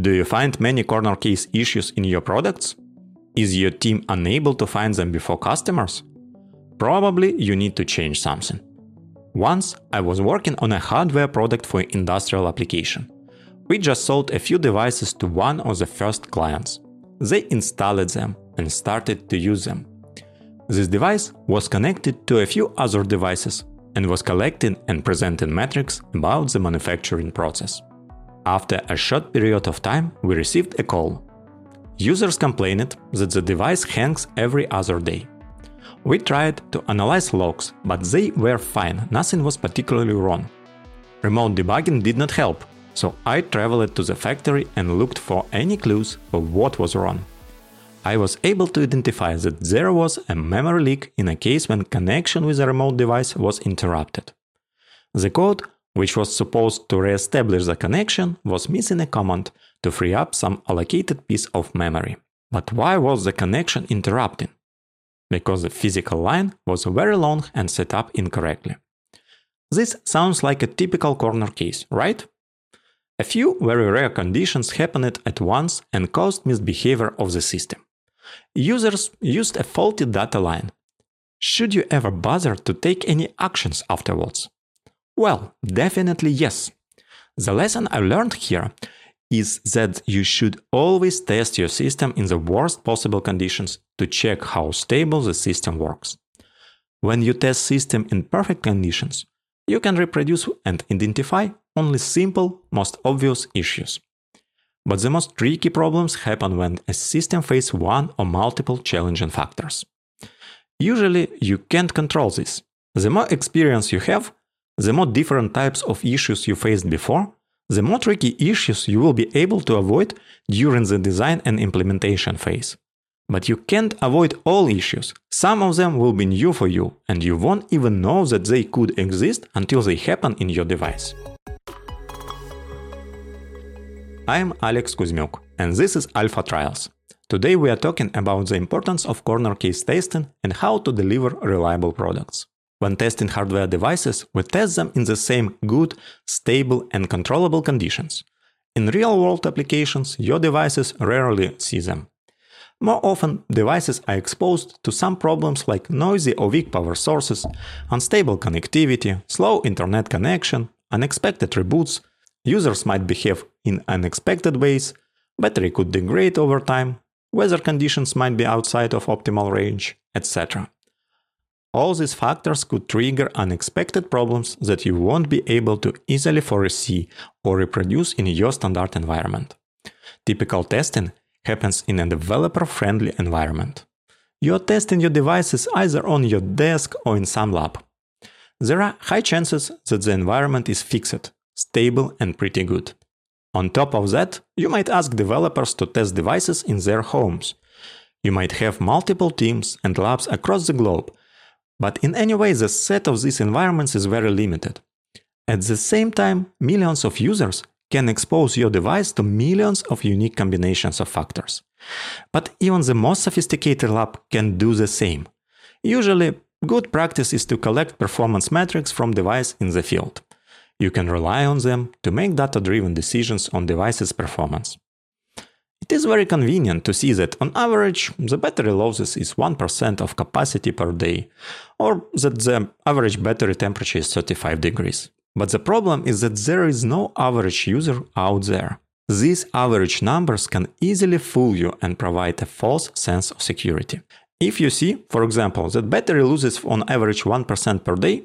Do you find many corner case issues in your products? Is your team unable to find them before customers? Probably you need to change something. Once I was working on a hardware product for industrial application. We just sold a few devices to one of the first clients. They installed them and started to use them. This device was connected to a few other devices and was collecting and presenting metrics about the manufacturing process. After a short period of time, we received a call. Users complained that the device hangs every other day we tried to analyze logs, but they were fine, nothing was particularly wrong. Remote debugging did not help, so I traveled to the factory and looked for any clues of what was wrong. I was able to identify that there was a memory leak in a case when connection with a remote device was interrupted. The code, which was supposed to re-establish the connection, was missing a command to free up some allocated piece of memory. But why was the connection interrupting? because the physical line was very long and set up incorrectly. This sounds like a typical corner case, right? A few very rare conditions happened at once and caused misbehavior of the system. Users used a faulty data line. Should you ever bother to take any actions afterwards? Well, definitely yes. The lesson I learned here is that you should always test your system in the worst possible conditions to check how stable the system works. When you test system in perfect conditions, you can reproduce and identify only simple, most obvious issues. But the most tricky problems happen when a system faces one or multiple challenging factors. Usually, you can't control this. The more experience you have, the more different types of issues you faced before, the more tricky issues you will be able to avoid during the design and implementation phase. But you can't avoid all issues. Some of them will be new for you, and you won't even know that they could exist until they happen in your device. I'm Alex Kuzmuk, and this is Alpha Trials. Today we are talking about the importance of corner case testing and how to deliver reliable products. When testing hardware devices, we test them in the same good, stable, and controllable conditions. In real world applications, your devices rarely see them. More often, devices are exposed to some problems like noisy or weak power sources, unstable connectivity, slow internet connection, unexpected reboots, users might behave in unexpected ways, battery could degrade over time, weather conditions might be outside of optimal range, etc. All these factors could trigger unexpected problems that you won't be able to easily foresee or reproduce in your standard environment. Typical testing happens in a developer-friendly environment. You're testing your devices either on your desk or in some lab. There are high chances that the environment is fixed, stable and pretty good. On top of that, you might ask developers to test devices in their homes. You might have multiple teams and labs across the globe but in any way, the set of these environments is very limited. At the same time, millions of users can expose your device to millions of unique combinations of factors. But even the most sophisticated lab can do the same. Usually, good practice is to collect performance metrics from device in the field. You can rely on them to make data-driven decisions on device's performance. It is very convenient to see that on average the battery losses is 1% of capacity per day, or that the average battery temperature is 35 degrees. But the problem is that there is no average user out there. These average numbers can easily fool you and provide a false sense of security. If you see, for example, that battery loses on average 1% per day,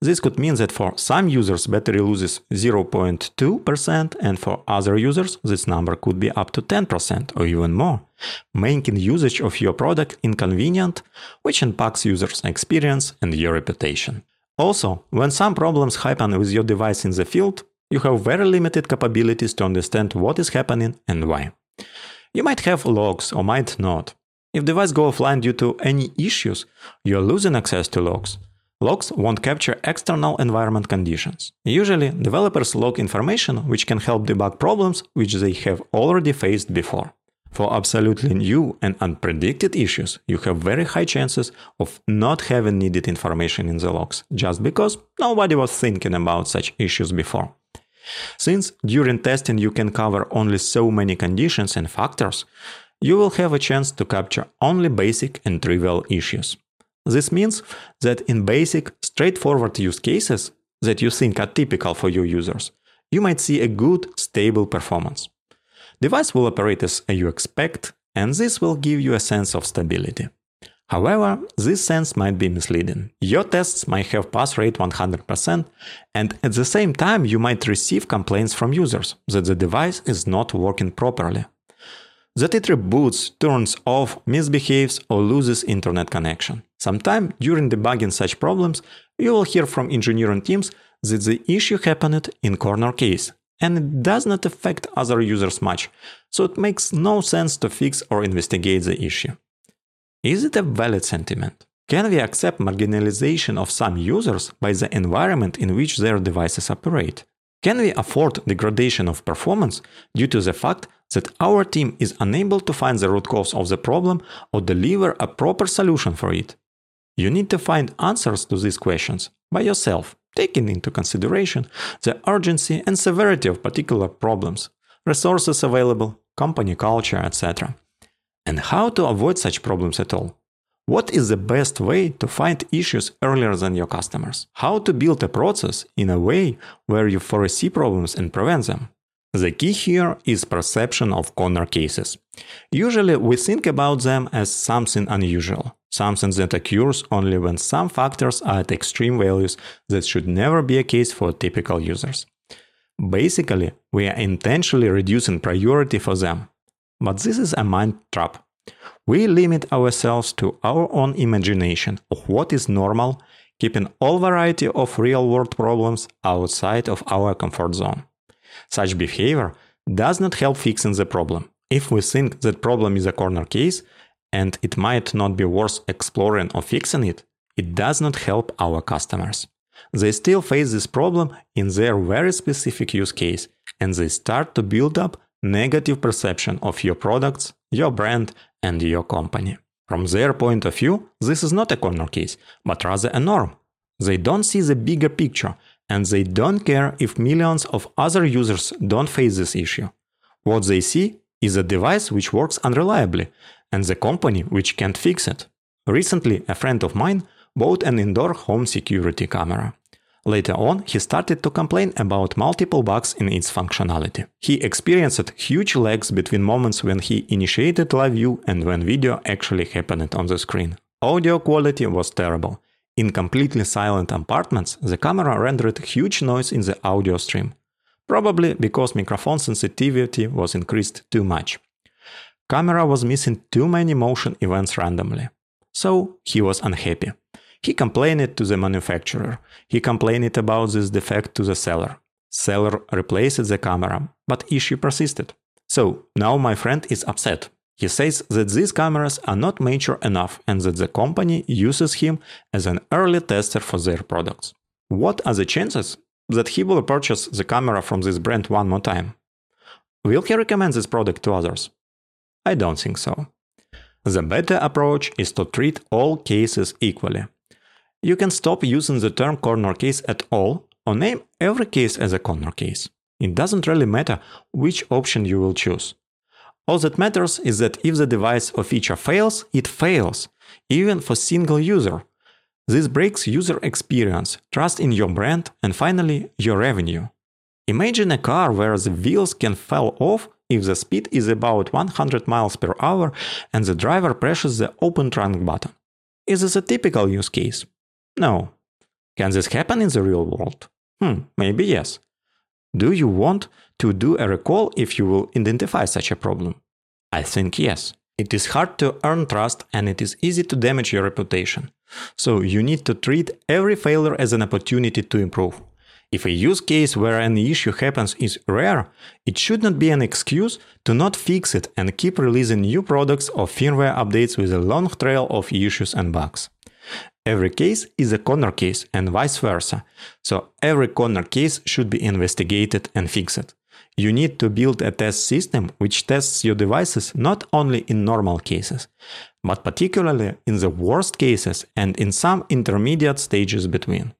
this could mean that for some users battery loses 0.2% and for other users this number could be up to 10% or even more, making usage of your product inconvenient, which impacts users' experience and your reputation. Also, when some problems happen with your device in the field, you have very limited capabilities to understand what is happening and why. You might have logs or might not. If device go offline due to any issues, you are losing access to logs. Logs won't capture external environment conditions. Usually, developers log information which can help debug problems which they have already faced before. For absolutely new and unpredicted issues, you have very high chances of not having needed information in the logs, just because nobody was thinking about such issues before. Since during testing you can cover only so many conditions and factors, you will have a chance to capture only basic and trivial issues. This means that in basic, straightforward use cases that you think are typical for your users, you might see a good, stable performance. Device will operate as you expect, and this will give you a sense of stability. However, this sense might be misleading. Your tests might have pass rate 100%, and at the same time you might receive complaints from users that the device is not working properly. That it reboots, turns off, misbehaves, or loses internet connection. Sometime during debugging such problems, you will hear from engineering teams that the issue happened in corner case, and it does not affect other users much, so it makes no sense to fix or investigate the issue. Is it a valid sentiment? Can we accept marginalization of some users by the environment in which their devices operate? Can we afford degradation of performance due to the fact that our team is unable to find the root cause of the problem or deliver a proper solution for it? You need to find answers to these questions by yourself, taking into consideration the urgency and severity of particular problems, resources available, company culture, etc and how to avoid such problems at all. What is the best way to find issues earlier than your customers? How to build a process in a way where you foresee problems and prevent them? The key here is perception of corner cases. Usually we think about them as something unusual, something that occurs only when some factors are at extreme values that should never be a case for typical users. Basically, we are intentionally reducing priority for them, but this is a mind trap. We limit ourselves to our own imagination of what is normal, keeping all variety of real-world problems outside of our comfort zone. Such behavior does not help fixing the problem. If we think that problem is a corner case and it might not be worth exploring or fixing it, it does not help our customers. They still face this problem in their very specific use case and they start to build up negative perception of your products, your brand, and your company. From their point of view, this is not a corner case, but rather a norm. They don't see the bigger picture, and they don't care if millions of other users don't face this issue. What they see is a device which works unreliably, and the company which can't fix it. Recently, a friend of mine bought an indoor home security camera. Later on, he started to complain about multiple bugs in its functionality. He experienced huge lags between moments when he initiated live view and when video actually happened on the screen. Audio quality was terrible. In completely silent apartments, the camera rendered huge noise in the audio stream, probably because microphone sensitivity was increased too much. Camera was missing too many motion events randomly. So he was unhappy. He complained to the manufacturer. He complained about this defect to the seller. Seller replaced the camera, but issue persisted. So now my friend is upset. He says that these cameras are not mature enough and that the company uses him as an early tester for their products. What are the chances that he will purchase the camera from this brand one more time? Will he recommend this product to others? I don't think so. The better approach is to treat all cases equally. You can stop using the term corner case at all or name every case as a corner case. It doesn't really matter which option you will choose. All that matters is that if the device or feature fails, it fails, even for single user. This breaks user experience, trust in your brand, and finally, your revenue. Imagine a car where the wheels can fall off if the speed is about 100 miles per hour and the driver presses the open trunk button. Is this a typical use case? No. Can this happen in the real world? Hmm, maybe yes. Do you want to do a recall if you will identify such a problem? I think yes. It is hard to earn trust and it is easy to damage your reputation. So you need to treat every failure as an opportunity to improve. If a use case where an issue happens is rare, it should not be an excuse to not fix it and keep releasing new products or firmware updates with a long trail of issues and bugs. Every case is a corner case and vice versa. So every corner case should be investigated and fixed. You need to build a test system which tests your devices not only in normal cases, but particularly in the worst cases and in some intermediate stages between.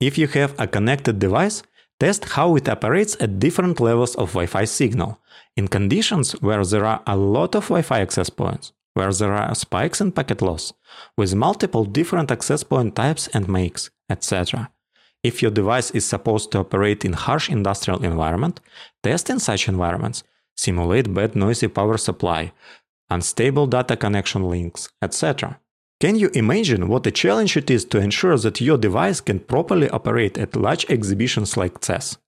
If you have a connected device, Test how it operates at different levels of Wi-Fi signal, in conditions where there are a lot of Wi-Fi access points, where there are spikes in packet loss, with multiple different access point types and makes, etc. If your device is supposed to operate in harsh industrial environment, test in such environments, simulate bad noisy power supply, unstable data connection links, etc. Can you imagine what a challenge it is to ensure that your device can properly operate at large exhibitions like CES?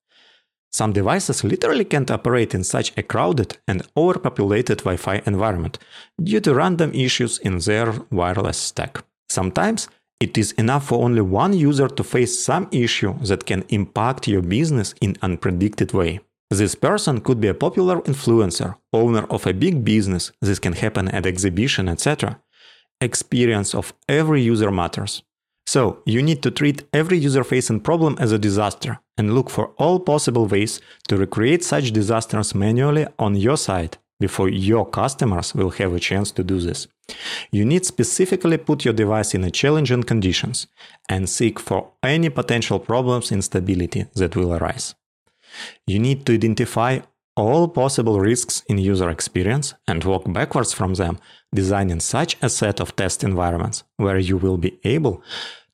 Some devices literally can't operate in such a crowded and overpopulated Wi Fi environment due to random issues in their wireless stack. Sometimes it is enough for only one user to face some issue that can impact your business in unpredicted way. This person could be a popular influencer, owner of a big business, this can happen at exhibition, etc. Experience of every user matters. So, you need to treat every user facing problem as a disaster and look for all possible ways to recreate such disasters manually on your side before your customers will have a chance to do this. You need specifically put your device in a challenging conditions and seek for any potential problems instability that will arise. You need to identify all possible risks in user experience and walk backwards from them, designing such a set of test environments where you will be able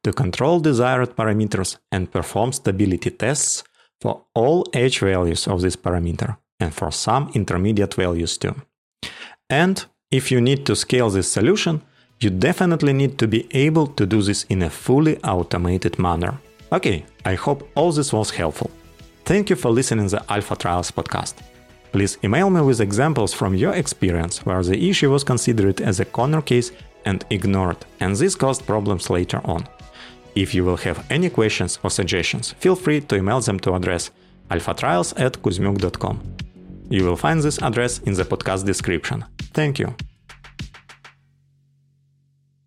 to control desired parameters and perform stability tests for all edge values of this parameter and for some intermediate values too. And if you need to scale this solution, you definitely need to be able to do this in a fully automated manner. Okay, I hope all this was helpful. Thank you for listening to the Alpha Trials podcast. Please email me with examples from your experience where the issue was considered as a corner case and ignored, and this caused problems later on. If you will have any questions or suggestions, feel free to email them to address alphatrials at kuzmuk.com. You will find this address in the podcast description. Thank you.